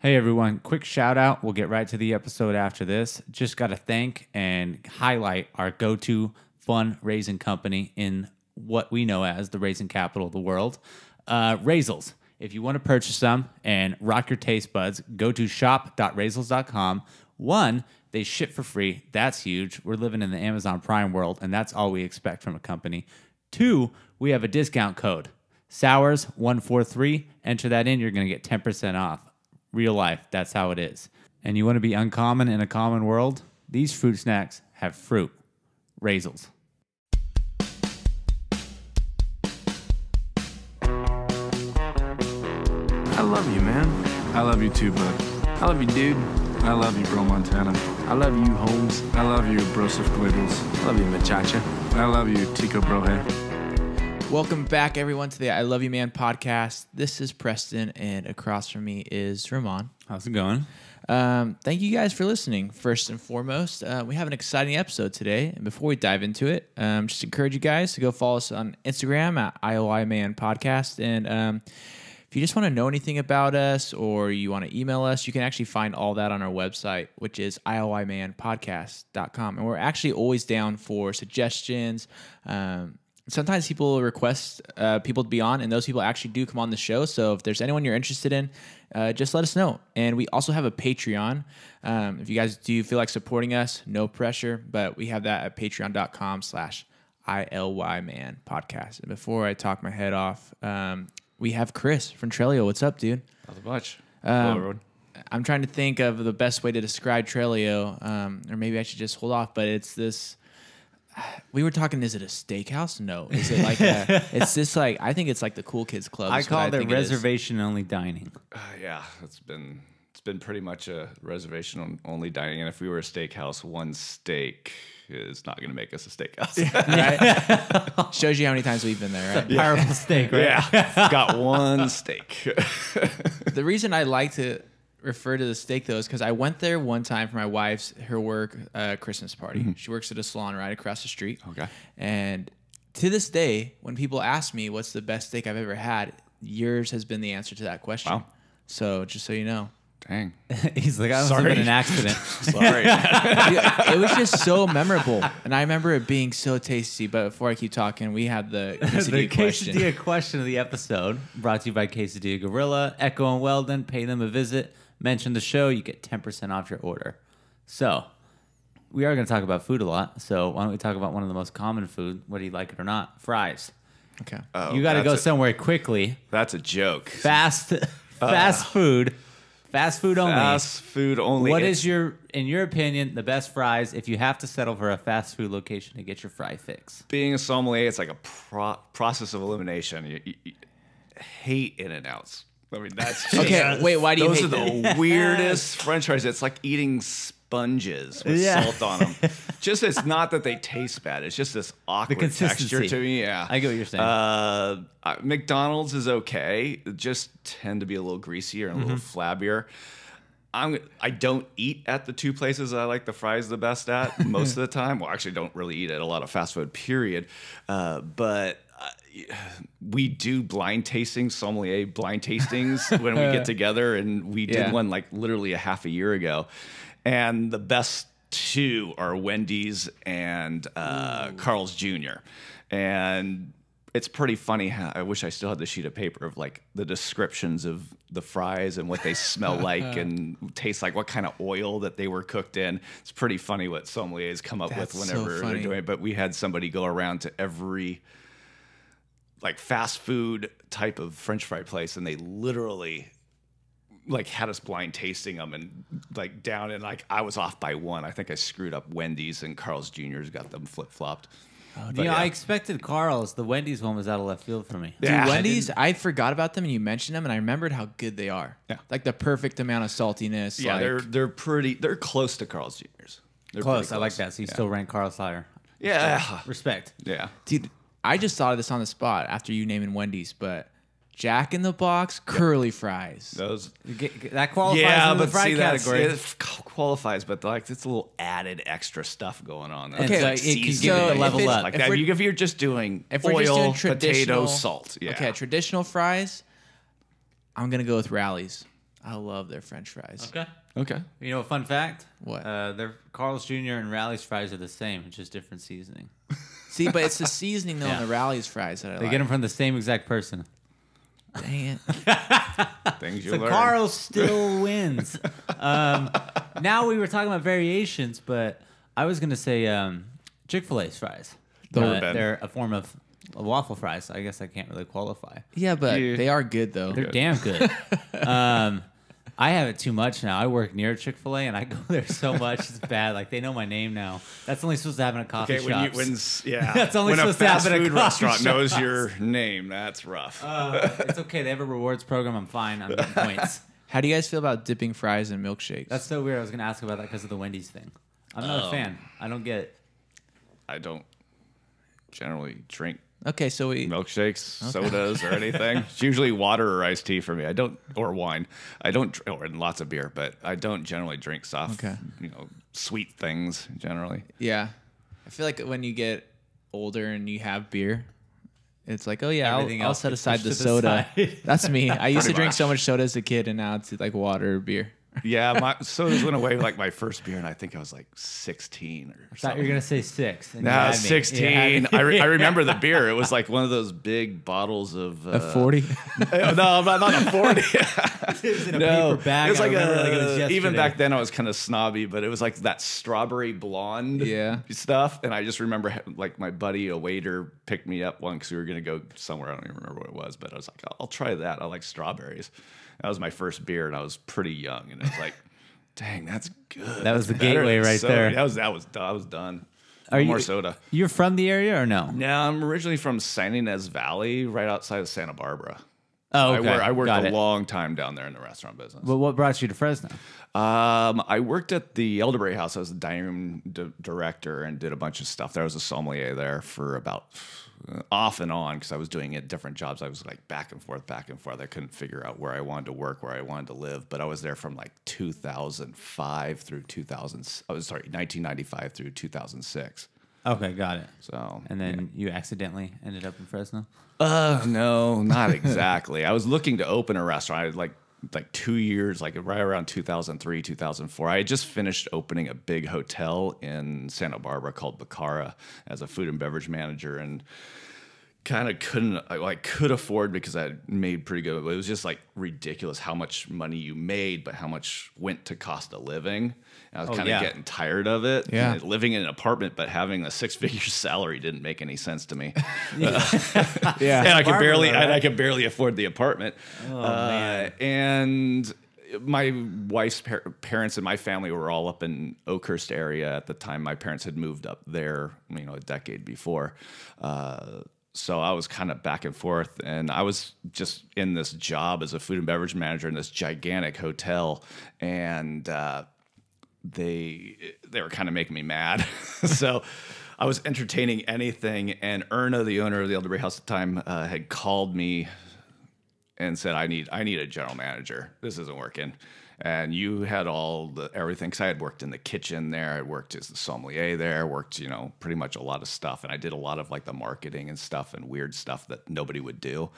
Hey everyone, quick shout out. We'll get right to the episode after this. Just got to thank and highlight our go to fundraising company in what we know as the raising capital of the world, uh. If you want to purchase some and rock your taste buds, go to shop.raisels.com. One, they ship for free. That's huge. We're living in the Amazon Prime world, and that's all we expect from a company. Two, we have a discount code. Sours143. Enter that in, you're going to get 10% off. Real life, that's how it is. And you want to be uncommon in a common world? These fruit snacks have fruit. Raisels. I love you, man. I love you too, bud. I love you, dude. I love you, bro Montana. I love you, Holmes. I love you, Broseph Guebles. I love you, Machacha. I love you, Tico Broje. Welcome back, everyone, to the I Love You Man podcast. This is Preston, and across from me is Ramon. How's it going? Um, thank you guys for listening. First and foremost, uh, we have an exciting episode today. And before we dive into it, um, just encourage you guys to go follow us on Instagram at IOI Man Podcast. And um, if you just want to know anything about us or you want to email us, you can actually find all that on our website, which is IOIManPodcast.com. And we're actually always down for suggestions. Um, sometimes people request uh, people to be on, and those people actually do come on the show. So if there's anyone you're interested in, uh, just let us know. And we also have a Patreon. Um, if you guys do feel like supporting us, no pressure, but we have that at patreon.com slash ILY man podcast. And before I talk my head off, um, we have Chris from Trelio. What's up, dude? Not much. Um. I'm trying to think of the best way to describe Trelio, um, or maybe I should just hold off. But it's this. We were talking. Is it a steakhouse? No. Is it like a? it's just like I think it's like the cool kids club. I call it think is. reservation only dining. Uh, yeah, it's been it's been pretty much a reservation only dining. And if we were a steakhouse, one steak is not going to make us a steakhouse. right? Shows you how many times we've been there, right? Powerful steak, right? yeah, got one steak. The reason I like to refer to the steak though is because I went there one time for my wife's her work uh, Christmas party. She works at a salon right across the street. Okay. And to this day, when people ask me what's the best steak I've ever had, yours has been the answer to that question. Wow. So just so you know, Dang. He's like, I was Sorry. in an accident. Sorry. It was just so memorable, and I remember it being so tasty. But before I keep talking, we have the quesadilla the question. quesadilla question of the episode brought to you by Quesadilla Gorilla, Echo and Weldon. Pay them a visit. Mention the show, you get 10% off your order. So, we are going to talk about food a lot. So, why don't we talk about one of the most common food, whether you like it or not? Fries. Okay. Oh, you got to go a- somewhere quickly. That's a joke. Fast, uh, fast food. Fast food only. Fast food only. What It's- is your, in your opinion, the best fries if you have to settle for a fast food location to get your fry fix? being a sommelier? It's like a pro- process of elimination. You, you, you hate In and Outs. I mean, that's just, Okay, wait, why do you Those are the weirdest French fries. It's like eating sponges with Yeah. salt on them. just it's not that they taste bad. It's just this awkward texture to me. Yeah, I get what you're saying. Uh, uh, McDonald's is okay. It just tend to be a little greasier and a little Mm-hmm. flabbier. I'm I don't eat at the two places I like the fries the best at most of the time. Well, actually, don't really eat at a lot of fast food. Period. Uh, but we do blind tastings, sommelier blind tastings when we get together, and we did Yeah. one like literally a half a year ago, and the best two are Wendy's and uh, Carl's Jr. And it's pretty funny how I wish I still had the sheet of paper of like the descriptions of the fries and what they smell like and taste like, what kind of oil that they were cooked in. It's pretty funny what sommeliers come up That's with whenever funny. they're doing it. But we had somebody go around to every like fast food type of French fry place, and they literally like had us blind tasting them and like down and like I was off by one. I think I screwed up Wendy's and Carl's Jr.'s got them flip flopped. you oh, know, I expected Carl's. The Wendy's one was out of left field for me. Dude, Yeah, I Wendy's, I, forgot about them and you mentioned them, and I remembered how good they are. Yeah. Like the perfect amount of saltiness. yeah, like, they're they're pretty. They're close to Carl's Jr.'s. They're Close. pretty I like that. So you Yeah. still rank Carl's higher. Yeah, Respect. yeah. Dude, I just thought of this on the spot after you naming Wendy's, but Jack in the Box curly fries. Those. Get- get- that qualifies Yeah, in the but fry see that's category. it qualifies, but like it's a little added extra stuff going on. And Okay, so like it can give it So the if level it's- up. like if that. we're- You- If you're just doing If we're oil, just doing potato, salt, yeah. Okay, traditional fries. I'm gonna go with Rally's. I love their French fries. Okay. Okay. You know, a fun fact. What? Uh, their Carl's Jr. and Rally's fries are the same, it's just different seasoning. See, but it's the seasoning though Yeah. in the Rally's fries that I They like. get them from the same exact person. Dang it. Things you So learn. Carl still wins. Um, now we were talking about variations, but I was gonna say um, Chick Fil A's fries. Never Uh, been. they're a form of waffle fries. I guess I can't really qualify. Yeah, but Yeah. they are good though. They're damn good. um, I have it too much now. I work near Chick Fil A, and I go there so much. It's bad. Like they know my name now. That's only supposed to happen at coffee Okay, when you when yeah, That's only when a supposed to fast happen at food coffee restaurant knows your name, that's rough. Uh, it's okay. They have a rewards program. I'm fine. I'm getting points. How do you guys feel about dipping fries in milkshakes? That's so weird. I was gonna ask about that because of the Wendy's thing. I'm not a fan. I don't get. I don't generally drink okay. So we milkshakes, sodas, or anything. It's usually water or iced tea for me. I don't or wine. I don't or lots of beer, but I don't generally drink soft, Okay. you know, sweet things generally. yeah. I feel like when you get older and you have beer, it's like, oh yeah, I'll, Everything I'll set aside the soda. side. That's me. I used to drink much. so much soda as a kid, and now it's like water or beer. Yeah, my sodas went away like my first beer, and I think I was like 16 or something. I thought you something. were gonna say six. and you Nah, had me. You had 16. I, re- I remember the beer. It was like one of those big bottles of. Uh, A forty. no, not, not a 40. It was in a no, paper bag. it was like, a, like it was even back then I was kind of snobby, but it was like that strawberry blonde Yeah. stuff. And I just remember like my buddy, a waiter, picked me up one because we were going to go somewhere. I don't even remember what it was, but I was like, I'll, I'll try that. I like strawberries. That was my first beer, and I was pretty young, and it was like, dang, that's good. That was the better gateway right soda. there. That was that was I was done. Are no you- more soda. You're from the area or no? No, I'm originally from Santa Ynez Valley, right outside of Santa Barbara. Oh, I, okay. wor- I worked Got a it. long time down there in the restaurant business. Well, what brought you to Fresno? Um, I worked at the Elderberry House. I was the dining room d- director and did a bunch of stuff. There I was a sommelier there for about off and on because I was doing it different jobs. I was like back and forth, back and forth. I couldn't figure out where I wanted to work, where I wanted to live. But I was there from like 2005 through 2000. I was sorry, 1995 through 2006. Okay, got it. So And then you accidentally ended up in Fresno. Uh, no, not exactly. I was looking to open a restaurant. I like like two years, like right around 2003, 2004. I had just finished opening a big hotel in Santa Barbara called Bacara as a food and beverage manager, and kind of couldn't I could afford because I made pretty good. But it was just like ridiculous how much money you made, but how much went to cost of living. And I was Oh, kind of yeah. getting tired of it. Yeah. And living in an apartment, but having a six figure salary didn't make any sense to me. Yeah. and I could barely, though, and I could barely afford the apartment. Oh, Uh, and my wife's par- parents and my family were all up in Oakhurst area at the time. My parents had moved up there, you know, a decade before. Uh, so I was kind of back and forth, and I was just in this job as a food and beverage manager in this gigantic hotel, and uh, they they were kind of making me mad. so I was entertaining anything, and Erna, the owner of the Elderberry House at the time, uh, had called me and said, "I need I need a general manager. This isn't working." And you had all the everything because I had worked in the kitchen there. I worked as the sommelier there. Worked, you know, pretty much a lot of stuff, and I did a lot of like the marketing and stuff and weird stuff that nobody would do.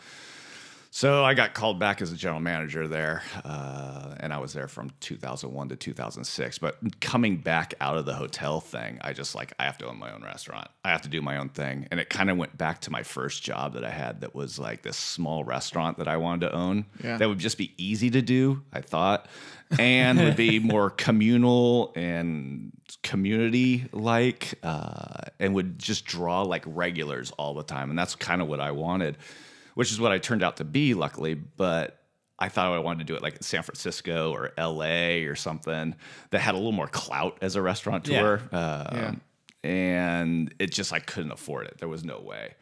So I got called back as a general manager there, uh, and I was there from 2001 to 2006. But coming back out of the hotel thing, I just like I have to own my own restaurant. I have to do my own thing, and it kind of went back to my first job that I had. That was like this small restaurant that I wanted to own. Yeah. That would just be easy to do. I thought, and would be more communal and community like, uh, and would just draw like regulars all the time. And that's kind of what I wanted which is what I turned out to be, luckily. But I thought I wanted to do it like in San Francisco or LA or something that had a little more clout as a restaurateur. Um, And it just, I couldn't afford it. There was no way.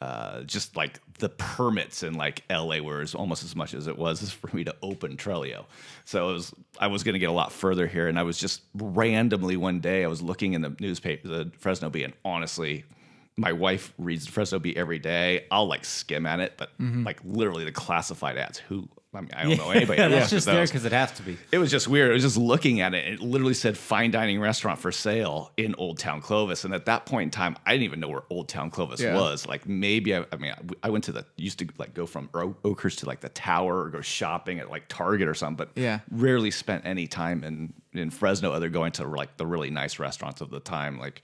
Uh, just like the permits in like LA were as- almost as much as it was for me to open Trelio. So it was, I was going to get a lot further here. And I was just randomly one day, I was looking in the newspaper, the Fresno Bee, and honestly, my wife reads the Fresno Bee every day. I'll like skim at it, but mm-hmm. like literally the classified ads. Who I mean, I don't know anybody. that That's works at just there because it has to be. It was just weird. I was just looking at it. It literally said fine dining restaurant for sale in Old Town Clovis. And at that point in time, I didn't even know where Old Town Clovis Yeah. was. Like maybe I, I mean, I, I went to the used to like go from O- Oakhurst to like the Tower or go shopping at like Target or something, but Yeah. rarely spent any time in in Fresno other going to like the really nice restaurants of the time, like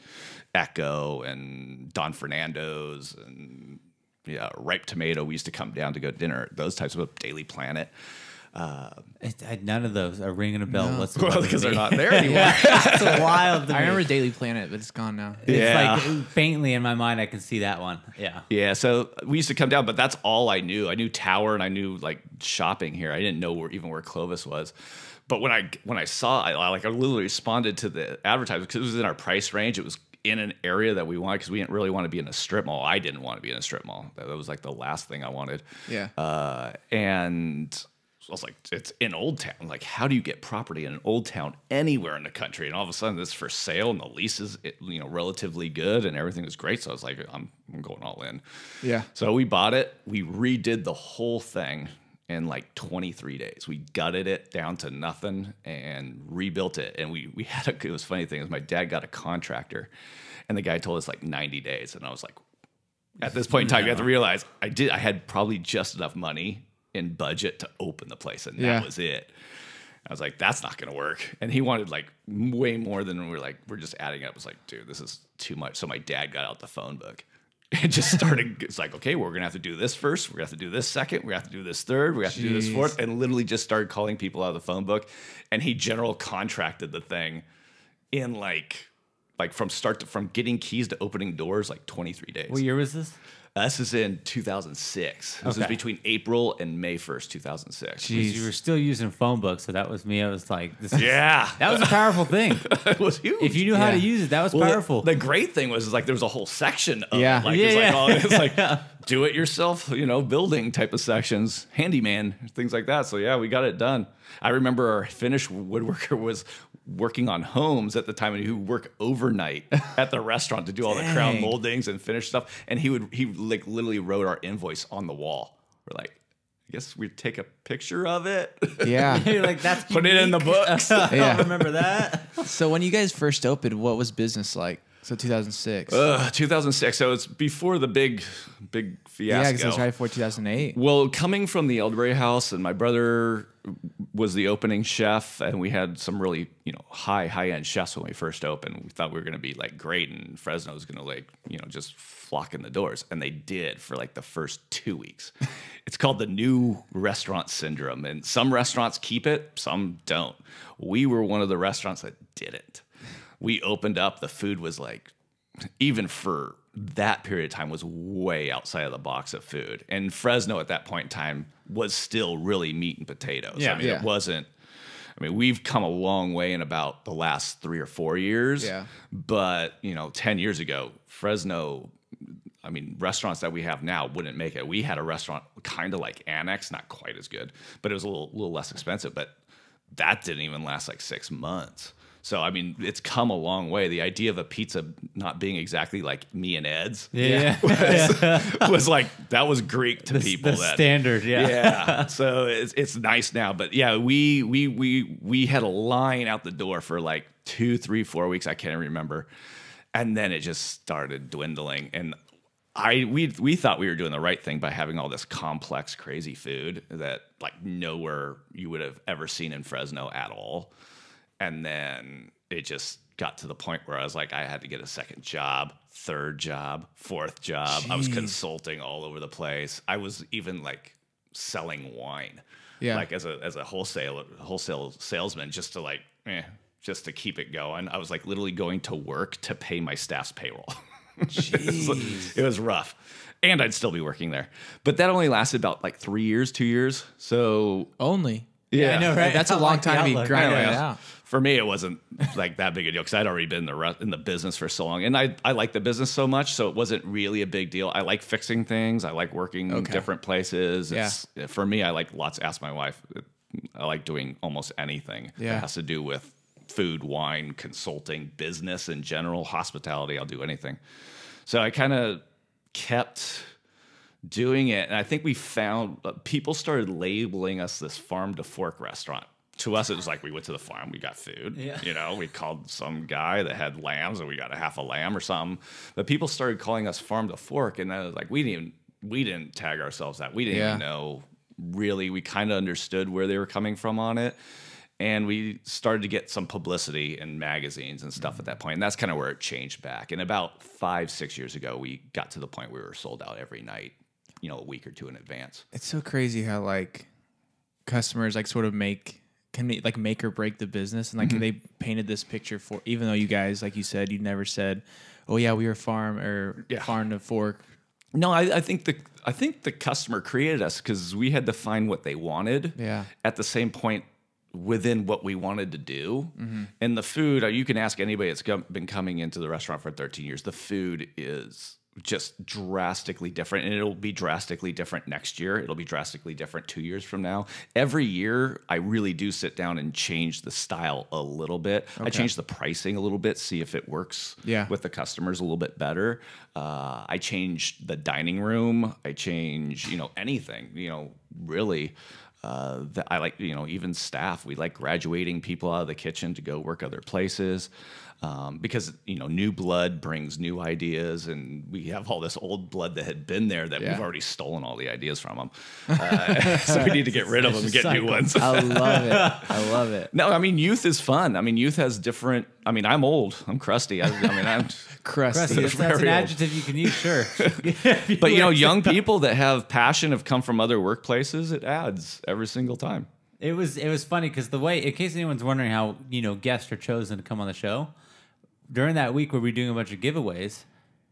Echo and Don Fernando's and yeah, Ripe Tomato. We used to come down to go to dinner. Those types of Daily Planet. Uh, it, I, none of those are ringing a bell whatsoever. Well, because they're not there anymore. It's wild. To I me. remember Daily Planet, but it's gone now. It's Yeah. like faintly in my mind, I can see that one. Yeah. Yeah, so we used to come down, but that's all I knew. I knew Tower and I knew like shopping here. I didn't know where even where Clovis was. But when I when I saw, I I, like I literally responded to the advertisement because it was in our price range. It was in an area that we wanted because we didn't really want to be in a strip mall. I didn't want to be in a strip mall. That was like the last thing I wanted. Yeah. Uh, and I was like, it's in Old Town. Like, how do you get property in an Old Town anywhere in the country? And all of a sudden, it's for sale, and the lease is you know relatively good, and everything is great. So I was like, I'm, I'm going all in. Yeah. So we bought it. We redid the whole thing in like 23 days. We gutted it down to nothing and rebuilt it. And we we had a it was funny thing is my dad got a contractor, and the guy told us like 90 days, and I was like, at this point in time, you have to realize I did I had probably just enough money in budget to open the place, and that was it. I was like, that's not going to work. And he wanted like way more than we were like, we're just adding up. I was like, dude, this is too much. So my dad got out the phone book and just started. It's like, okay, we're going to have to do this first. We're to have to do this second. We're to have to do this third. To have to do this fourth. And literally just started calling people out of the phone book. And he general contracted the thing in like, like from start to from getting keys to opening doors, like 23 days. What year was this? Uh, this is in 2006. This is Okay. between April and May 1st, 2006. You were still using phone books, so that was me. I was like, this is, Yeah. that was a powerful thing. it was huge. If you knew how to use it, that was Well, powerful. The, great thing was is like there was a whole section of Yeah. it. Like, Yeah, it's yeah. like all it's like do it yourself, you know, building type of sections, handyman, things like that. So yeah, we got it done. I remember our Finnish woodworker was working on homes at the time and he would work overnight at the restaurant to do all the crown moldings and finish stuff. And he would he like literally wrote our invoice on the wall. We're like, I guess we'd take a picture of it. Yeah. You're like, that's Put it in the unique. books. I Yeah. don't remember that. so when you guys first opened, what was business like? So 2006. Ugh, 2006. So it's before the big, big fiasco. yeah, because that's right before 2008. Well, coming from the Elderberry House, and my brother was the opening chef, and we had some really, you know, high, high end chefs when we first opened. We thought we were going to be like great, and Fresno was going to like, you know, just flock in the doors, and they did for like the first two weeks. it's called the new restaurant syndrome, and some restaurants keep it, some don't. We were one of the restaurants that didn't. We opened up, the food was like even for that period of time was way outside of the box of food. And Fresno at that point in time was still really meat and potatoes. Yeah. I mean, Yeah. it wasn't. I mean, we've come a long way in about the last three or four years. Yeah. But you know, ten years ago, Fresno. I mean, restaurants that we have now wouldn't make it. We had a restaurant kind of like Annex, not quite as good, but it was a little, little less expensive. But that didn't even last like six months. So I mean, it's come a long way. The idea of a pizza not being exactly like Me-n-Ed's Yeah. was like that was Greek to people. the that, standard, yeah. yeah. So it's it's nice now, but yeah, we we we we had a line out the door for like two, three, four weeks. I can't remember, and then it just started dwindling. And I we we thought we were doing the right thing by having all this complex, crazy food that like nowhere you would have ever seen in Fresno at all. And then it just got to the point where I was like, I had to get a second job, third job, fourth job. I was consulting all over the place. I was even like selling wine, Yeah. like as a as a wholesale wholesale salesman, just to like, eh, just to keep it going. I was like literally going to work to pay my staff's payroll. Jeez. it was rough. And I'd still be working there. But that only lasted about like three years, two years. So Only. yeah, I know, right? That's a long time to be grinding I it out. For me, it wasn't like that big a deal because I'd already been in the re- in the business for so long, and I I like the business so much, so it wasn't really a big deal. I like fixing things. I like working in Okay. different places. It's, For me, I like lots. Ask my wife. I like doing almost anything Yeah. that has to do with food, wine, consulting, business in general, hospitality. I'll do anything. So I kind of kept doing it, and I think we found uh, people started labeling us this farm to fork restaurant. To us, it was like we went to the farm, we got food. Yeah. You know, we called some guy that had lambs, and we got a half a lamb or something. But people started calling us farm to fork, and then it was like we didn't even we didn't tag ourselves that. We didn't Yeah. even know really. We kind of understood where they were coming from on it. And we started to get some publicity in magazines and stuff at that point. And that's kind of where it changed back. And about five, six years ago, we got to the point where we were sold out every night, you know, a week or two in advance. It's so crazy how like customers like sort of make can be, like make or break the business and like Mm-hmm. they painted this picture for even though you guys like you said you never said oh yeah we were farm or Yeah. farm to fork No, I, I think the I think the customer created us because we had to find what they wanted. Yeah. At the same point, within what we wanted to do, Mm-hmm. and the food. uh, You can ask anybody that's been coming into the restaurant for 13 years. The food is just drastically different, and it'll be drastically different next year. It'll be drastically different two years from now. Every year, I really do sit down and change the style a little bit. I change the pricing a little bit, see if it works Yeah. with the customers a little bit better. Uh, I change the dining room. I change, you know, anything, you know, really. Uh, that I like, you know, even staff. We like graduating people out of the kitchen to go work other places um, because you know, new blood brings new ideas, and we have all this old blood that had been there that Yeah. we've already stolen all the ideas from them. Uh, so we need to get rid of them and get new ones. I love it I love it No, I mean youth is fun. I mean youth has different. I mean I'm old. I'm crusty. I, I mean I'm. crusty Crusty, that's, that's an old. adjective you can use, sure. But you know, young people that have passion have come from other workplaces. It adds every single time. It was it was funny because the way, in case anyone's wondering how you know guests are chosen to come on the show, during that week where we were doing a bunch of giveaways,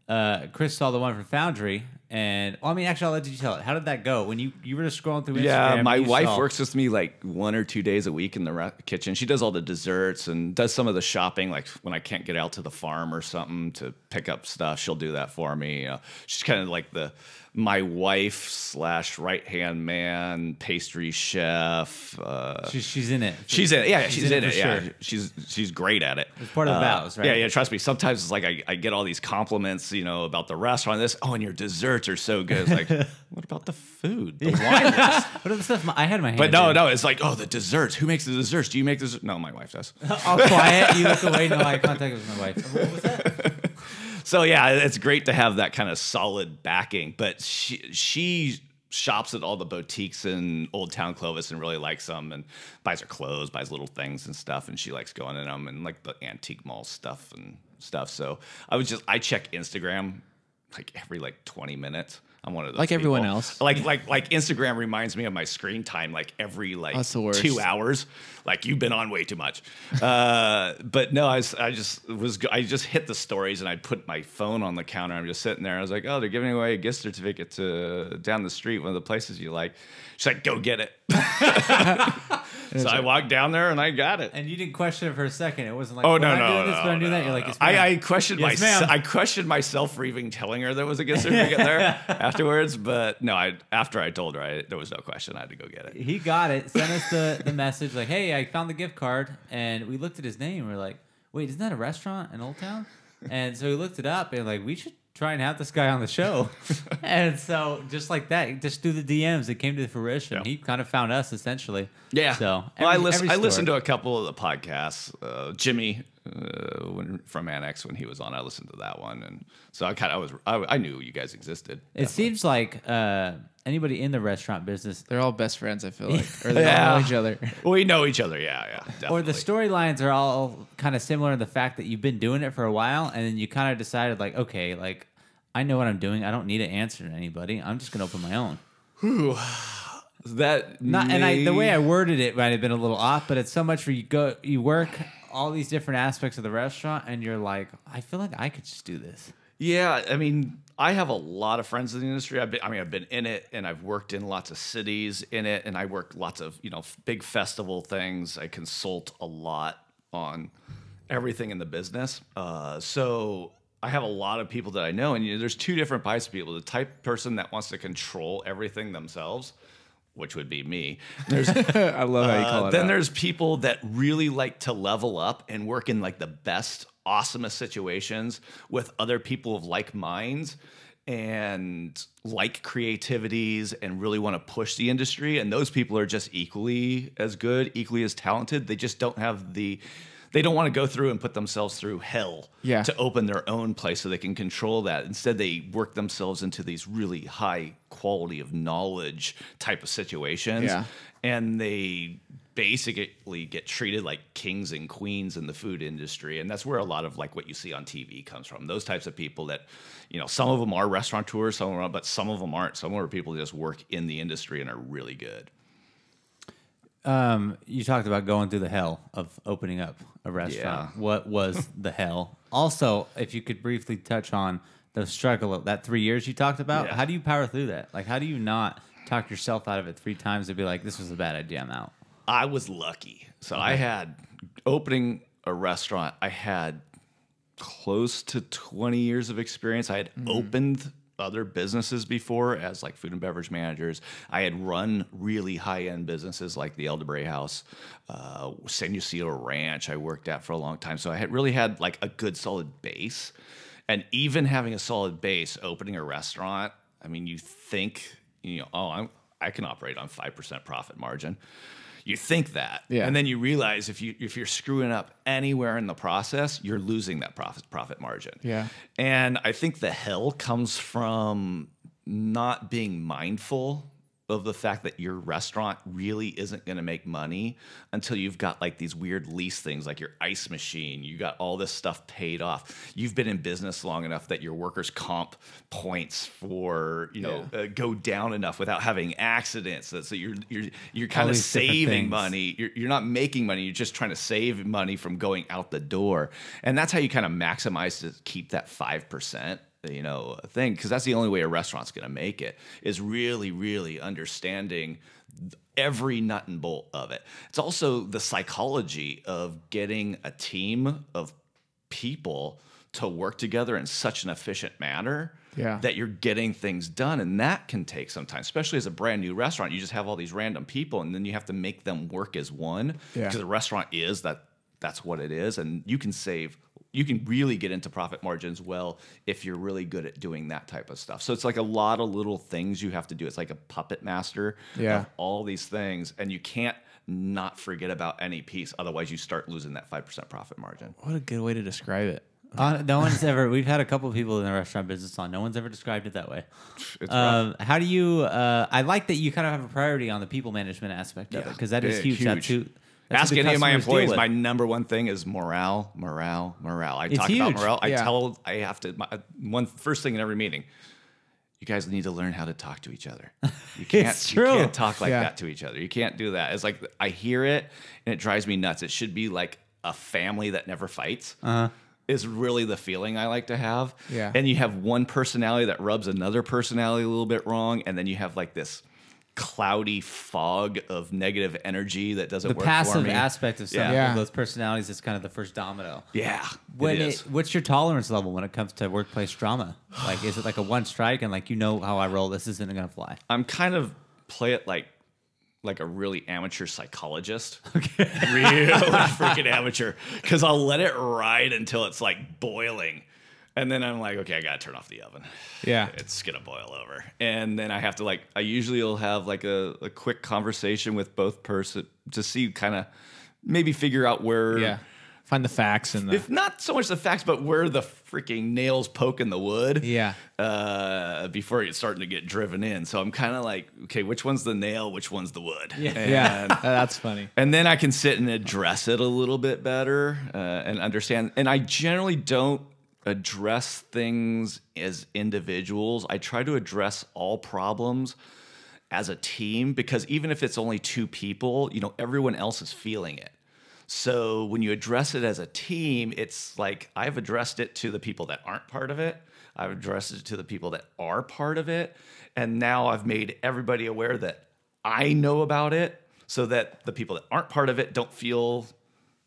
uh, Chris saw the one from Foundry, and well, I mean, actually, I'll let you tell it. How did that go when you you were just scrolling through Instagram? Yeah, my wife saw- works with me like one or two days a week in the re- kitchen. She does all the desserts and does some of the shopping. Like when I can't get out to the farm or something to pick up stuff, she'll do that for me. You know, she's kind of like the my wife slash right hand man, pastry chef. Uh, She's, she's in it. She's in it. Yeah, she's, in, it. for yeah, sure. she's she's great at it. It's part of the vows, right? Yeah, yeah. Trust me. Sometimes it's like I, I get all these compliments, you know, about the restaurant. This, oh, and your desserts are so good. It's like, what about the food? The wine? What are the stuff? I had my hand. But no, in. no. It's like, oh, the desserts. Who makes the desserts? Do you make the? No, my wife does. All quiet. You look away. No eye contact with my wife. What was that? So yeah, it's great to have that kind of solid backing. But she she shops at all the boutiques in Old Town Clovis and really likes them and buys her clothes, buys little things and stuff, and she likes going in them and like the antique mall stuff and stuff. So I was just I check Instagram like every like twenty minutes. I'm one of those Like everyone else. Like like like Instagram reminds me of my screen time like every like That's the worst. two hours. Like you've been on way too much. Uh, but no, I, was, I just was I just hit the stories and I put my phone on the counter. I'm just sitting there. I was like, oh, they're giving away a gift certificate to down the street, one of the places you like. She's like, go get it. so I walked down there and I got it. And you didn't question it for a second. It wasn't like, Oh well, no I'm no doing no! this, but I'm doing no, that. You're like, yes. I, I questioned Yes, myself. I questioned myself for even telling her there was a gift certificate there afterwards. But no, I after I told her, I, there was no question. I had to go get it. he got it, sent us the, the message like, "Hey, I found the gift card," and we looked at his name. We are like, "Wait, isn't that a restaurant in Old Town?" And so we looked it up, and like, we should try and have this guy on the show. and so just like that, just through the DMs, it came to fruition. Yeah. He kind of found us essentially. Yeah. So well, I, listen, I listened to a couple of the podcasts. Uh, Jimmy uh, when, from Annex when he was on, I listened to that one, and so I kind of I was I, I knew you guys existed. It seems like uh, anybody in the restaurant business they're all best friends I feel like or they all know each other We know each other. Yeah, yeah. Definitely. or the storylines are all kind of similar in the fact that you've been doing it for a while and then you kind of decided like okay like i know what i'm doing i don't need to answer to anybody i'm just going to open my own Whew that not and i the way i worded it might have been a little off but it's so much where you go you work all these different aspects of the restaurant and you're like i feel like i could just do this Yeah, I mean, I have a lot of friends in the industry. I've been, I mean, I've been in it, and I've worked in lots of cities in it, and I work lots of you know f- big festival things. I consult a lot on everything in the business. Uh, so I have a lot of people that I know, and you know, there's two different types of people: the type person that wants to control everything themselves. Which would be me. There's I love how you call uh, it then out. there's people that really like to level up and work in like the best, awesomest situations with other people of like minds and like creativities and really want to push the industry. And those people are just equally as good, equally as talented. They just don't have the they don't want to go through and put themselves through hell Yeah. to open their own place so they can control that. Instead, they work themselves into these really high quality of knowledge type of situations. Yeah. And they basically get treated like kings and queens in the food industry. And that's where a lot of like what you see on TV comes from. Those types of people that, you know, some of them are restaurateurs, some of are, but some of them aren't. Some of them are people that just work in the industry and are really good. Um, you talked about going through the hell of opening up a restaurant. Yeah. What was the hell? Also, if you could briefly touch on the struggle of that three years you talked about, Yeah. how do you power through that? Like, how do you not talk yourself out of it three times and be like, "This was a bad idea, I'm out." I was lucky. So I had opening a restaurant, I had close to 20 years of experience. I had opened other businesses before as like food and beverage managers. I had run really high end businesses like the Elderberry House, uh, San Ysidro Ranch. I worked at for a long time, so I had really had like a good solid base. And even having a solid base, opening a restaurant, I mean, you think you know, oh, I'm, I can operate on five percent profit margin. You think that, Yeah. and then you realize if you if you're screwing up anywhere in the process, you're losing that profit profit margin. Yeah. And I think the hell comes from not being mindful of the fact that your restaurant really isn't going to make money until you've got like these weird lease things like your ice machine you got all this stuff paid off. You've been in business long enough that your workers comp points for you know uh, go down enough without having accidents so so you're you're you're kind of saving money. You're, you're not making money you're just trying to save money from going out the door. And that's how you kind of maximize to keep that 5% you know thing because that's the only way a restaurant's going to make it is really really understanding every nut and bolt of it it's also the psychology of getting a team of people to work together in such an efficient manner Yeah. that you're getting things done and that can take some time especially as a brand new restaurant you just have all these random people and then you have to make them work as one Yeah. because a restaurant is that that's what it is and you can save you can really get into profit margins well if you're really good at doing that type of stuff so it's like a lot of little things you have to do it's like a puppet master Yeah. of all these things and you can't not forget about any piece otherwise you start losing that 5% profit margin What a good way to describe it. Uh, no one's ever. We've had a couple of people in the restaurant business on. No one's ever described it that way. Um, how do you? Uh, I like that you kind of have a priority on the people management aspect of it because that is big, huge. That's who. That's Ask any of my employees. My number one thing is morale, morale, morale. I It's talk huge. about morale. I Yeah. tell. I have to. My, one first thing in every meeting. You guys need to learn how to talk to each other. You can't. It's You can't talk like Yeah. that to each other. You can't do that. It's like I hear it and it drives me nuts. It should be like a family that never fights. Uh-huh. Is really the feeling I like to have. Yeah. And you have one personality that rubs another personality a little bit wrong, and then you have like this cloudy fog of negative energy that doesn't the work for passive me. aspect of some Yeah. Yeah. of those personalities is kind of the first domino. Yeah, When it it, is. what's your tolerance level when it comes to workplace drama? Like, is it like a one strike and like you know how I roll? This isn't gonna fly. I'm kind of play it like like a really amateur psychologist. Okay. really freaking amateur. Because I'll let it ride until it's like boiling. And then I'm like, okay, I gotta turn off the oven. Yeah. It's gonna boil over. And then I have to like I usually will have like a, a quick conversation with both person to see kind of maybe figure out where Yeah. Find the facts and the. if not so much the facts, but where the freaking nails poke in the wood. Yeah. Uh, before it's starting to get driven in. So I'm kind of like, okay, which one's the nail? Which one's the wood? Yeah. yeah. That's funny. and then I can sit and address it a little bit better uh, and understand. And I generally don't address things as individuals. I try to address all problems as a team because even if it's only two people, you know, everyone else is feeling it. So when you address it as a team, it's like I've addressed it to the people that aren't part of it. I've addressed it to the people that are part of it. And now I've made everybody aware that I know about it so that the people that aren't part of it don't feel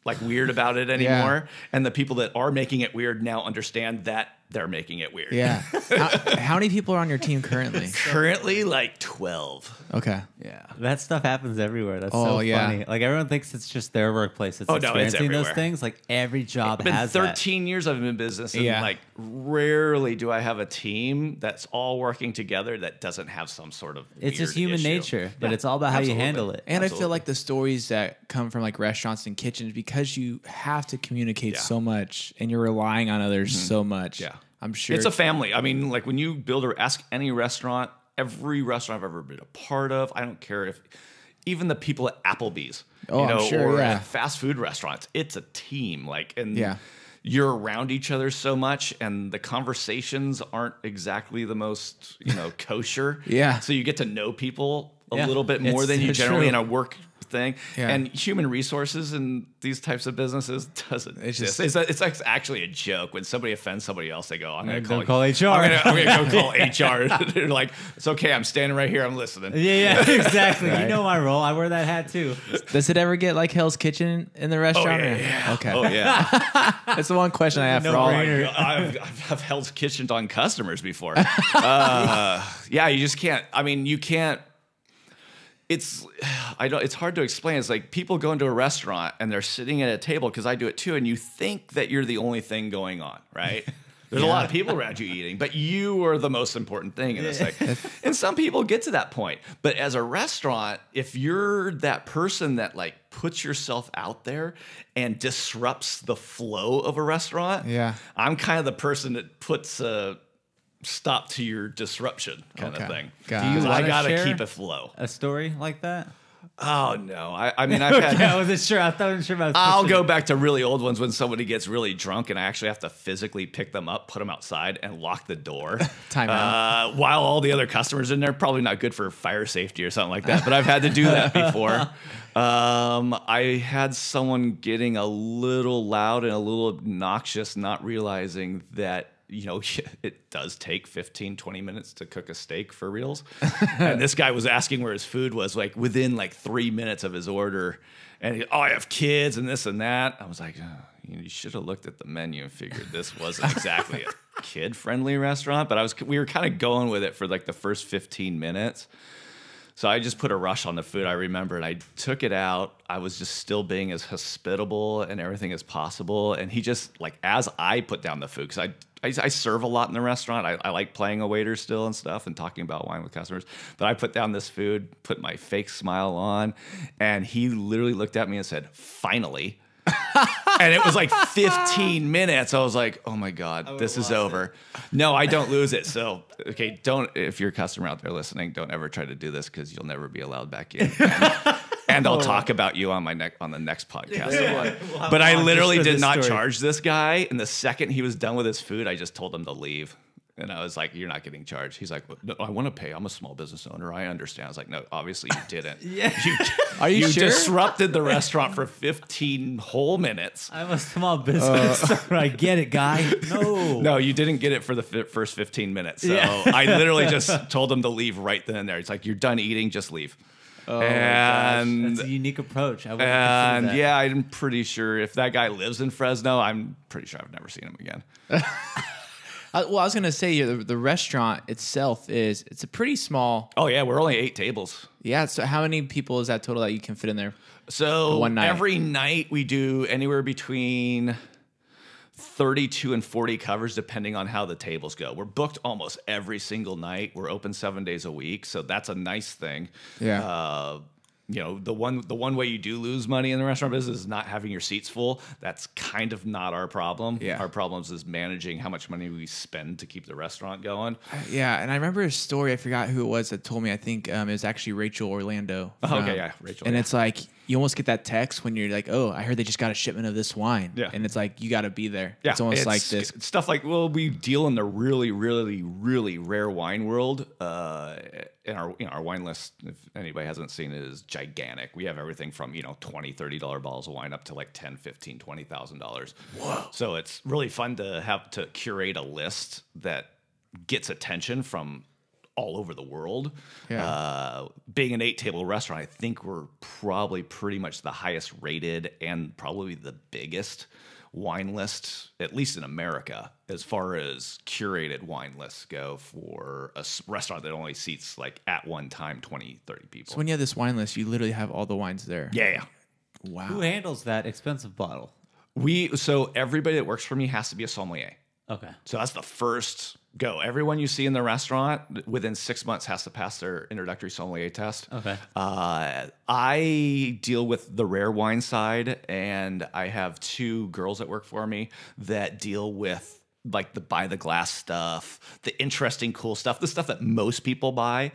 like weird about it anymore. And the people that are making it weird now understand that they're making it weird. Yeah. how, how many people are on your team currently? Currently, like 12. Okay. Yeah. That stuff happens everywhere. That's Oh, so yeah. funny. Like everyone thinks it's just their workplace that's Oh, no, it's experiencing those everywhere. things. Like every job It's been has that. 13 years I've been in business, and Yeah. like rarely do I have a team that's all working together that doesn't have some sort of. It's just weird human issue. nature, but Yeah, it's all about how absolutely. you handle it. And I feel Absolutely. like the stories that come from like restaurants and kitchens because you have to communicate Yeah. so much and you're relying on others mm-hmm. so much. Yeah. I'm sure It's a family. I mean, like when you build or ask any restaurant, every restaurant I've ever been a part of, I don't care if even the people at Applebee's, Oh, you know, sure, or yeah. at fast food restaurants, it's a team. Like, and Yeah. you're around each other so much, and the conversations aren't exactly the most, you know, kosher. Yeah. So you get to know people a Yeah, little bit more it's than you generally true. in a work thing. Yeah. And human resources in these types of businesses doesn't It's exist. just- it's, it's like actually a joke when somebody offends somebody else. They go, "I'm going to call, call HR." I'm gonna, I'm gonna go call HR." They're like, "It's okay. I'm standing right here. I'm listening." Yeah, yeah, exactly. Right. You know my role. I wear that hat too. Does it ever get like Hell's Kitchen in the Oh restaurant? yeah, yeah. Okay. Oh yeah. That's the one question I have for all. I've, I've, I've held kitchens on customers before. uh, yeah, you just can't. I mean, you can't. It's I don't. It's hard to explain. It's like people go into a restaurant and they're sitting at a table because I do it too, and you think that you're the only thing going on, right? There's a lot of people around you eating, but you are the most important thing in this thing. and some people get to that point. But as a restaurant, if you're that person that like puts yourself out there and disrupts the flow of a restaurant, Yeah. I'm kind of the person that puts a stop to your disruption kind Okay. of thing. Got Do you. I wanna gotta share keep it flow. A story like that? Oh no, I, I mean I've had. Yeah, I wasn't sure. I thought I wasn't sure about. I'll go back to really old ones when somebody gets really drunk and I actually have to physically pick them up, put them outside, and lock the door. Time Uh, while all the other customers in there, probably not good for fire safety or something like that. But I've had to do that before. Um, I had someone getting a little loud and a little obnoxious, not realizing that. You know, it does take 15, 20 minutes to cook a steak for reals. and this guy was asking where his food was like within like three minutes of his order. And he, oh, I have kids and this and that. I was like, oh, you should have looked at the menu and figured this wasn't exactly a kid friendly restaurant. But I was, we were kind of going with it for like the first 15 minutes. So I just put a rush on the food. I remember, and I took it out. I was just still being as hospitable and everything as possible. And he just like as I put down the food because I, I I serve a lot in the restaurant. I, I like playing a waiter still and stuff and talking about wine with customers. But I put down this food, put my fake smile on, and he literally looked at me and said, "Finally." And it was like 15 minutes. I was like, oh my God, this is over. No, I don't lose it. So, okay, don't, if you're a customer out there listening, don't ever try to do this because you'll never be allowed back in. And, and I'll talk about you on my neck on the next podcast. but I literally did not story. charge this guy. And the second he was done with his food, I just told him to leave. And I was like, "You're not getting charged." He's like, "No, I want to pay. I'm a small business owner. I understand." I was like, "No, obviously you didn't. yeah, you, Are you sure? disrupted the restaurant for 15 whole minutes. I'm a small business. Uh, owner. I get it, guy. No. No, you didn't get it for the fi- first 15 minutes. So Yeah. I literally just told him to leave right then and there. It's like, "You're done eating. Just leave." Oh and That's a unique approach. I and yeah, I'm pretty sure if that guy lives in Fresno, I'm pretty sure I've never seen him again. Well, I was gonna say the, the restaurant itself is it's a pretty small. Oh yeah, we're only eight tables. Yeah. So how many people is that total that you can fit in there? So One night. every night we do anywhere between 32 and 40 covers depending on how the tables go. We're booked almost every single night. We're open 7 days a week, so that's a nice thing. Yeah. Uh, you know, the one the one way you do lose money in the restaurant business is not having your seats full. That's kind of not our problem. Yeah. Our problems is managing how much money we spend to keep the restaurant going. Yeah, and I remember a story. I forgot who it was that told me. I think um, it was actually Rachel Orlando. Oh, okay, yeah, Rachel, And yeah. it's like you almost get that text when you're like, "Oh, I heard they just got a shipment of this wine." Yeah. and it's like you got to be there. Yeah, it's almost like this. stuff like well, we deal in the really, really, really rare wine world. Uh, and our you know our wine list, if anybody hasn't seen it, is gigantic. We have everything from you know 20 30 dollar bottles of wine up to like 10 15 20 thousand dollars. Whoa! So it's really fun to have to curate a list that gets attention from all over the world. Yeah. Uh, being an eight table restaurant, I think we're probably pretty much the highest rated and probably the biggest wine list, at least in America, as far as curated wine lists go for a restaurant that only seats like at one time 20, 30 people. So when you have this wine list, you literally have all the wines there. yeah, yeah. Wow. Who handles that expensive bottle? We so everybody that works for me has to be a sommelier. Okay. So that's the first go. Everyone you see in the restaurant within six months has to pass their introductory sommelier test. Okay. Uh, I deal with the rare wine side, and I have two girls that work for me that deal with like the buy the glass stuff, the interesting, cool stuff, the stuff that most people buy.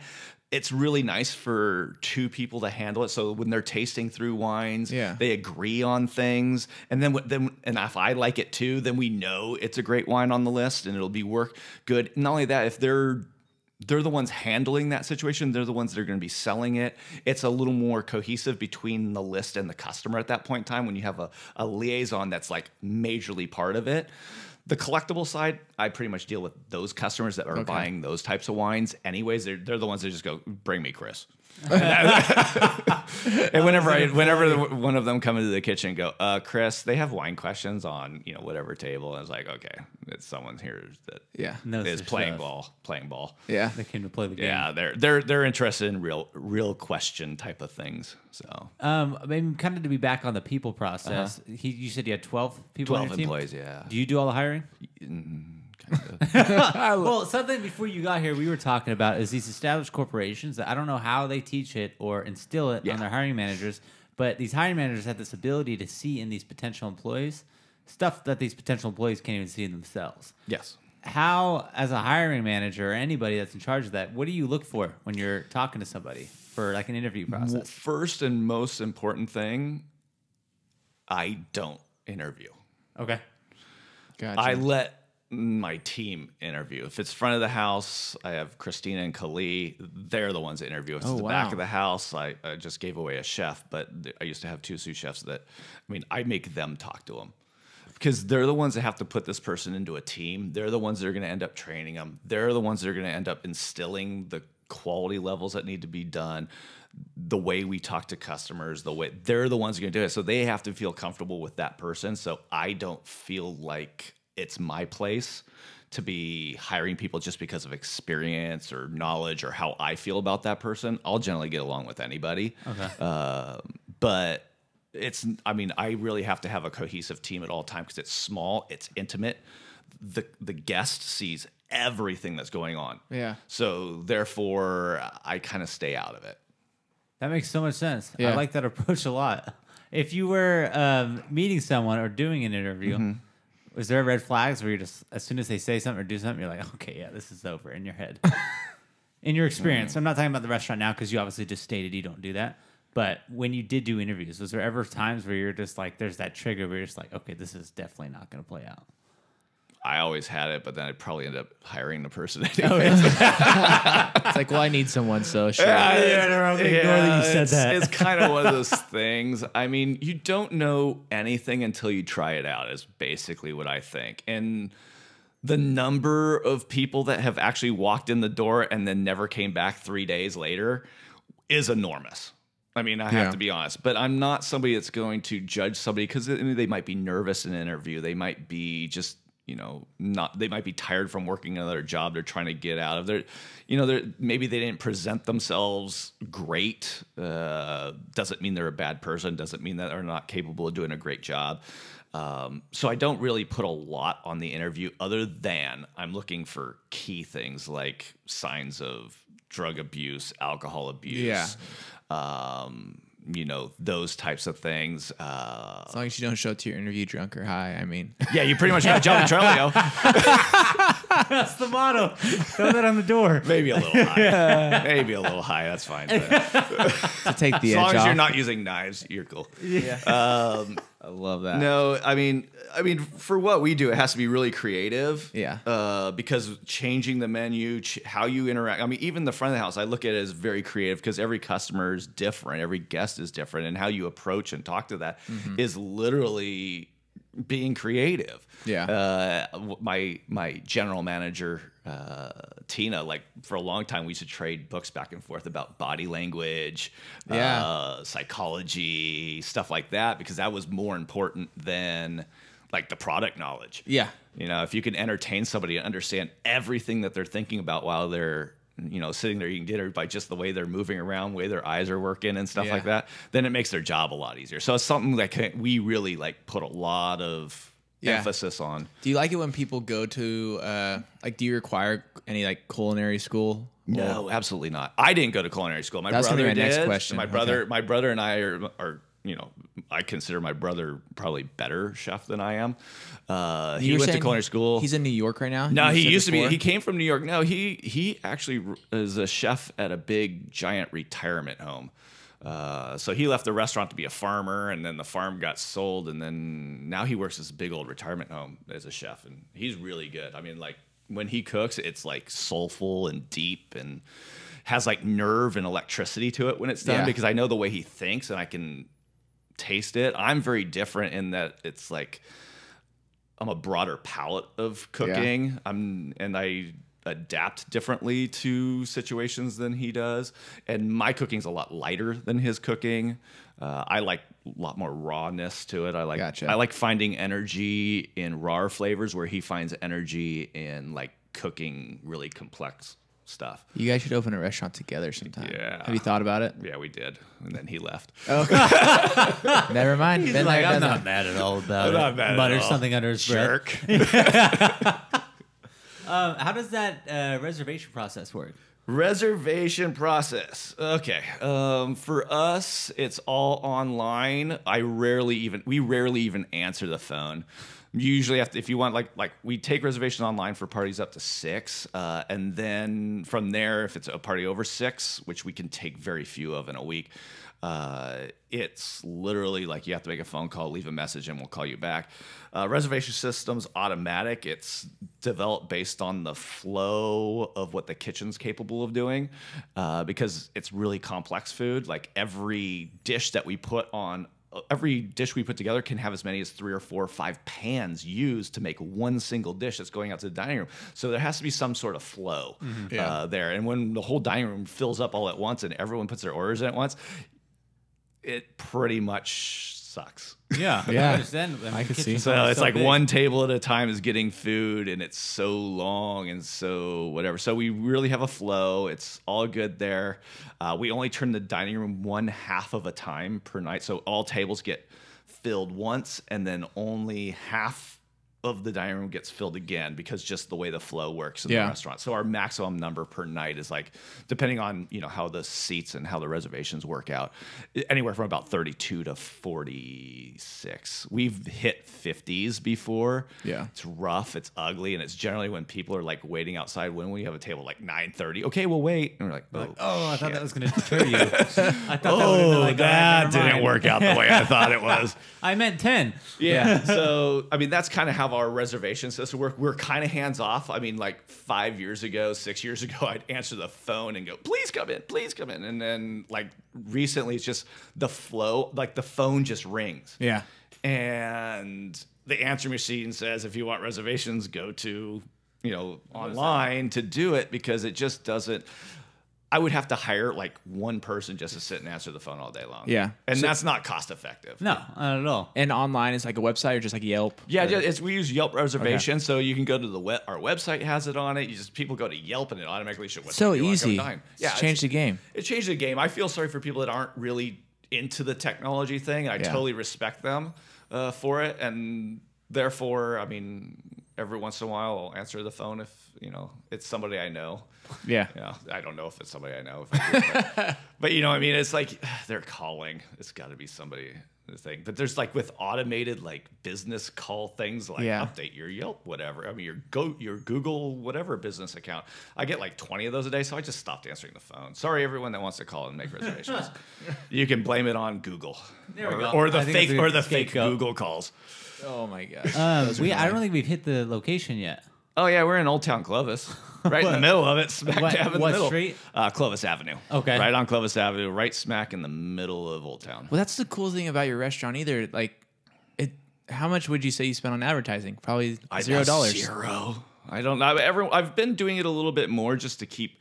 It's really nice for two people to handle it. So when they're tasting through wines, Yeah. they agree on things, and then then and if I like it too, then we know it's a great wine on the list, and it'll be work good. Not only that, if they're they're the ones handling that situation. They're the ones that are going to be selling it. It's a little more cohesive between the list and the customer at that point in time when you have a, a liaison that's like majorly part of it. The collectible side, I pretty much deal with those customers that are buying those types of wines. Anyways, they're, they're the ones that just go, bring me Chris. And whenever I, whenever the- one of them come into the kitchen and go, uh, Chris, they have wine questions on you know whatever table, and it's like, okay, it's someone here that Yeah. Knows is their playing stuff. ball, playing ball. Yeah. They came to play the game. Yeah, they're they're they're interested in real real question type of things. So Um, I mean, kind of to be back on the people process. He, you said you had twelve people. on 12 your team? employees, yeah. Do you do all the hiring? Kinda. well, something before you got here, we were talking about is these established corporations that I don't know how they teach it or instill it Yeah. on their hiring managers, but these hiring managers have this ability to see in these potential employees stuff that these potential employees can't even see in themselves. yes. How, as a hiring manager or anybody that's in charge of that, what do you look for when you're talking to somebody for like an interview Well, process? first and most important thing, I don't interview. Okay. Gotcha. I let my team interview. If it's front of the house, I have Christina and Kali. They're the ones that interview. If it's Oh, the back of the house, I, I just gave away a chef, but I used to have two sous chefs that, I mean, I make them talk to them because they're the ones that have to put this person into a team. They're the ones that are going to end up training them. They're the ones that are going to end up instilling the quality levels that need to be done, the way we talk to customers, the way they're the ones going to do it. So they have to feel comfortable with that person. So I don't feel like it's my place to be hiring people just because of experience or knowledge or how I feel about that person. I'll generally get along with anybody. Okay. Uh, but it's i mean i really have to have a cohesive team at all times because it's small it's intimate the the guest sees everything that's going on Yeah. so therefore i kind of stay out of it That makes so much sense. I like that approach a lot. If you were um, meeting someone or doing an interview, Mm-hmm. Was there red flags where you just, as soon as they say something or do something, you're like, okay, yeah, this is over in your head? in your experience, I'm not talking about the restaurant now because you obviously just stated you don't do that. But when you did do interviews, was there ever times where you're just like, there's that trigger where you're just like, okay, this is definitely not going to play out? I always had it but then i'd probably end up hiring the person Oh, anyway. It's like, well, I need someone, so sure. Yeah, no, I'm gonna ignore that you said it's, that. It's kind of one of those things. I mean, you don't know anything until you try it out, is basically what I think. And the number of people that have actually walked in the door and then never came back three days later is enormous. I mean, I have Yeah. to be honest, but I'm not somebody that's going to judge somebody because they might be nervous in an interview. They might be just, you know, not. They might be tired from working another job. They're trying to get out of there. You know, they're, maybe they didn't present themselves great. Uh, doesn't mean they're a bad person. Doesn't mean that they're not capable of doing a great job. Um, so I don't really put a lot on the interview, other than I'm looking for key things like signs of drug abuse, alcohol abuse. Yeah. Um, you know those types of things. Uh, As long as you don't show up to your interview drunk or high, I mean, yeah, you pretty much got John Petrolio. That's the motto. Throw that on the door. Maybe a little high. Maybe a little high. That's fine. But to take the as edge long as off. you're not using knives, you're cool. I love that. No, I mean, I mean, for what we do, it has to be really creative. Yeah. Uh, because changing the menu, ch- how you interact. I mean, even the front of the house, I look at it as very creative because every customer is different, every guest is different, and how you approach and talk to that is literally being creative. Yeah. Uh, my my general manager uh, Tina, like for a long time, we used to trade books back and forth about body language, Yeah. uh, psychology, stuff like that, because that was more important than like the product knowledge. Yeah. You know, if you can entertain somebody and understand everything that they're thinking about while they're, you know, sitting there eating dinner by just the way they're moving around, way their eyes are working and stuff Yeah. like that, then it makes their job a lot easier. So it's something that can, we really like put a lot of Yeah. emphasis on. Do you like it when people go to uh like do you require any like culinary school? No, absolutely not. I didn't go to culinary school. My That's brother my next question. My brother, Okay. my brother and I are, are, you know, I consider my brother probably better chef than I am. Uh, he went to culinary school. He's in New York right now. No, he used to be. He came from New York. No, he he actually is a chef at a big giant retirement home. Uh, so he left the restaurant to be a farmer, and then the farm got sold, and then now he works this big old retirement home as a chef, and he's really good. I mean, like when he cooks, it's like soulful and deep, and has like nerve and electricity to it when it's done. Yeah. Because I know the way he thinks, and I can taste it. I'm very different in that it's like I'm a broader palette of cooking. I'm and I adapt differently to situations than he does. And my cooking's a lot lighter than his cooking. Uh, I like a lot more rawness to it. I like Gotcha. I like finding energy in raw flavors where he finds energy in like cooking really complex stuff. You guys should open a restaurant together sometime. Yeah. Have you thought about it? Yeah, we did. And then he left. Never mind. Been like, there, I'm done not that. mad at all about I'm it. not mad at Mutters all. something under his breath. Jerk. Um, how does that uh, reservation process work? Reservation process. Okay. Um, for us, it's all online. I rarely even we rarely even answer the phone. Usually have to if you want like like we take reservations online for parties up to six, uh, and then from there, if it's a party over six, which we can take very few of in a week, uh, it's literally like you have to make a phone call, leave a message, and we'll call you back. Uh, reservation system's automatic. It's developed based on the flow of what the kitchen's capable of doing, uh, because it's really complex food. Like every dish that we put on. Every dish we put together can have as many as three or four or five pans used to make one single dish that's going out to the dining room. So there has to be some sort of flow uh, there. And when the whole dining room fills up all at once and everyone puts their orders in at once, it pretty much sucks. Yeah, Yeah. I understand. I, mean, I could see. So only it's like big. one table at a time is getting food, and it's so long and so whatever. So we really have a flow. It's all good there. Uh, we only turn the dining room one half of a time per night, so all tables get filled once, and then only half of the dining room gets filled again because just the way the flow works in Yeah. the restaurant. So our maximum number per night is like, depending on you know how the seats and how the reservations work out, anywhere from about thirty-two to forty-six. We've hit fifties before. Yeah. it's rough, it's ugly, and it's generally when people are like waiting outside when we have a table like nine thirty. Okay, we'll wait, and we're like, oh, Oh, I thought that was going to deter you. I thought that would Oh, like, that never didn't mind. work out the way I thought it was. I meant ten. Yeah. so I mean, that's kind of how our reservation system work. We're kind of hands off. I mean, like five years ago, six years ago, I'd answer the phone and go, "Please come in, please come in," and then like recently, it's just the flow. Like the phone just rings. Yeah. And the answer machine says, if you want reservations, go to you know online to do it because it just doesn't. I would have to hire like one person just to sit and answer the phone all day long. Yeah. and So- that's not cost effective. No, not at all. And online is like a website or just like Yelp. Yeah, Or- it's, we use Yelp reservation, so you can go to the web. Our website has it on it. You just people go to Yelp and it automatically shows. what so time you wanna come easy. dine. It's Yeah, changed the game. It changed the game. I feel sorry for people that aren't really into the technology thing. I Yeah. totally respect them uh, for it, and therefore, I mean, every once in a while, I'll answer the phone if you know it's somebody I know. Yeah. Yeah, I don't know if it's somebody I know. If I do, but, but you know, what I mean, it's like they're calling. It's got to be somebody. The thing, but there's like with automated like business call things like Yeah. update your Yelp, whatever. I mean, your go your Google whatever business account. I get like 20 of those a day, so I just stopped answering the phone. Sorry, everyone that wants to call and make reservations. you can blame it on Google There we or, go. or the I fake or the fake scapegoat. Google calls. Oh my gosh. Um, we, I don't think we've hit the location yet. Oh yeah, we're in Old Town Clovis, right in the middle of it, smack What- dab in what the middle. street? Uh, Clovis Avenue. Okay. right on Clovis Avenue, right smack in the middle of Old Town. well, that's the cool thing about your restaurant. Either like, it. How much would you say you spent on advertising? Probably zero I- dollars. Zero. I don't know. Everyone, I've been doing it a little bit more just to keep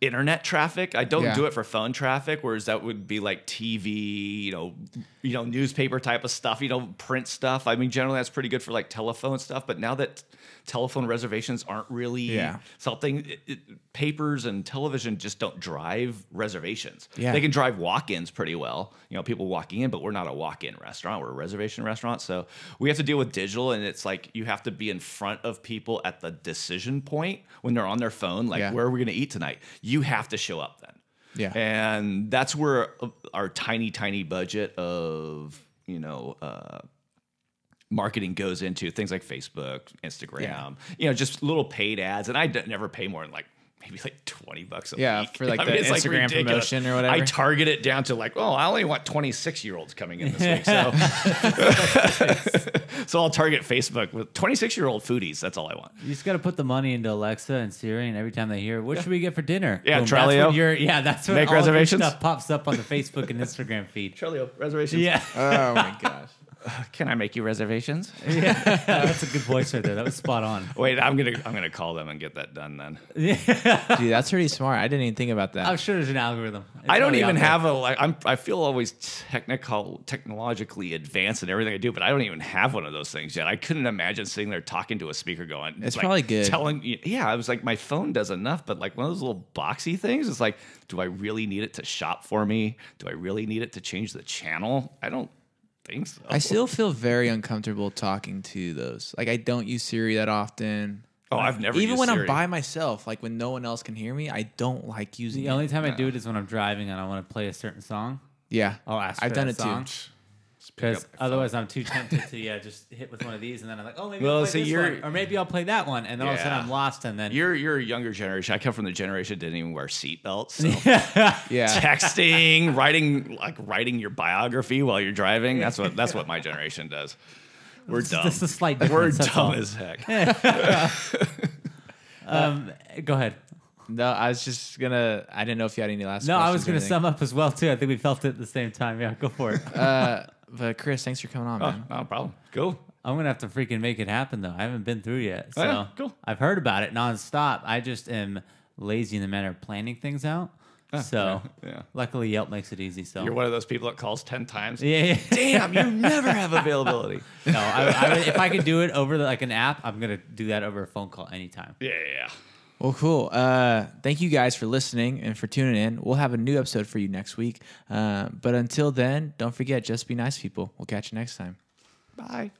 internet traffic. I don't Yeah. do it for phone traffic, whereas that would be like TV, you know, you know, newspaper type of stuff, you know, print stuff. I mean, generally that's pretty good for like telephone stuff. But now that telephone reservations aren't really Yeah. something, it, it- papers and television just don't drive reservations. Yeah. They can drive walk-ins pretty well. You know, people walking in, but we're not a walk-in restaurant. We're a reservation restaurant. So we have to deal with digital, and it's like you have to be in front of people at the decision point when they're on their phone. Like, Yeah. where are we going to eat tonight? You have to show up then. Yeah. And that's where uh, our tiny, tiny budget of, you know, uh, marketing goes into things like Facebook, Instagram, Yeah. you know, just little paid ads. And I d- never pay more than like maybe like 20 bucks a Yeah, week. for, like, the it's, Instagram ridiculous. promotion or whatever. I target it down to like, oh, I only want 26 year olds coming in this week. So, so I'll target Facebook with 26 year old foodies. That's all I want. You just got to put the money into Alexa and Siri, and every time they hear, "What should we get for dinner?" Yeah, Boom, that's Trelio. when you're- yeah, that's when Make all of reservations. stuff pops up on the Facebook and Instagram feed. Trelio reservations. Yeah, oh my gosh. Can I make you reservations? Yeah, that's a good voice right there. That was spot on. Wait, I'm gonna I'm gonna call them and get that done then. Yeah, Dude, that's pretty smart. I didn't even think about that. I'm sure there's an algorithm. It's I don't even have a like I'm I feel always technical technologically advanced in everything I do, but I don't even have one of those things yet. I couldn't imagine sitting there talking to a speaker going It's like, probably good. Telling yeah, I was like my phone does enough, but like one of those little boxy things is like, do I really need it to shop for me? Do I really need it to change the channel? I don't think so. I still feel very uncomfortable talking to those. Like I don't use Siri that often. Oh, I've never Even used when I'm by myself, like when no one else can hear me, I don't like using The it. only time I do it is when I'm driving and I want to play a certain song. Yeah. I'll ask. I've for done that it song. too. Because otherwise, I'm too tempted to yeah, just hit with one of these, and then I'm like, oh, maybe Well, I'll play see, this you're- one, or maybe I'll play that one, and then all of a sudden Yeah. I'm lost, and then You're you're a younger generation. I come from the generation that didn't even wear seatbelts. So Yeah. texting, writing like writing your biography while you're driving. That's what that's what my generation does. We're dumb. just a slight We're difference. that's dumb all. as heck. Um, go ahead. No, I was just gonna. I didn't know if you had any last. No, I was going to sum up as well too. I think we felt it at the same time. Yeah, go for it. Uh, but Chris, thanks for coming on, Oh, man. no problem. Cool. I'm gonna have to freaking make it happen though. I haven't been through yet, so Oh, yeah, cool. I've heard about it nonstop. I just am lazy in the manner of planning things out. Ah, so yeah, yeah. luckily Yelp makes it easy. So You're one of those people that calls ten times. yeah, yeah. Damn, you never have availability. no, I, I, if I could do it over the, like an app, I'm gonna do that over a phone call anytime. Yeah, yeah, yeah. Well, cool. Uh, thank you guys for listening and for tuning in. We'll have a new episode for you next week. Uh, but until then, don't forget, just be nice people. We'll catch you next time. Bye.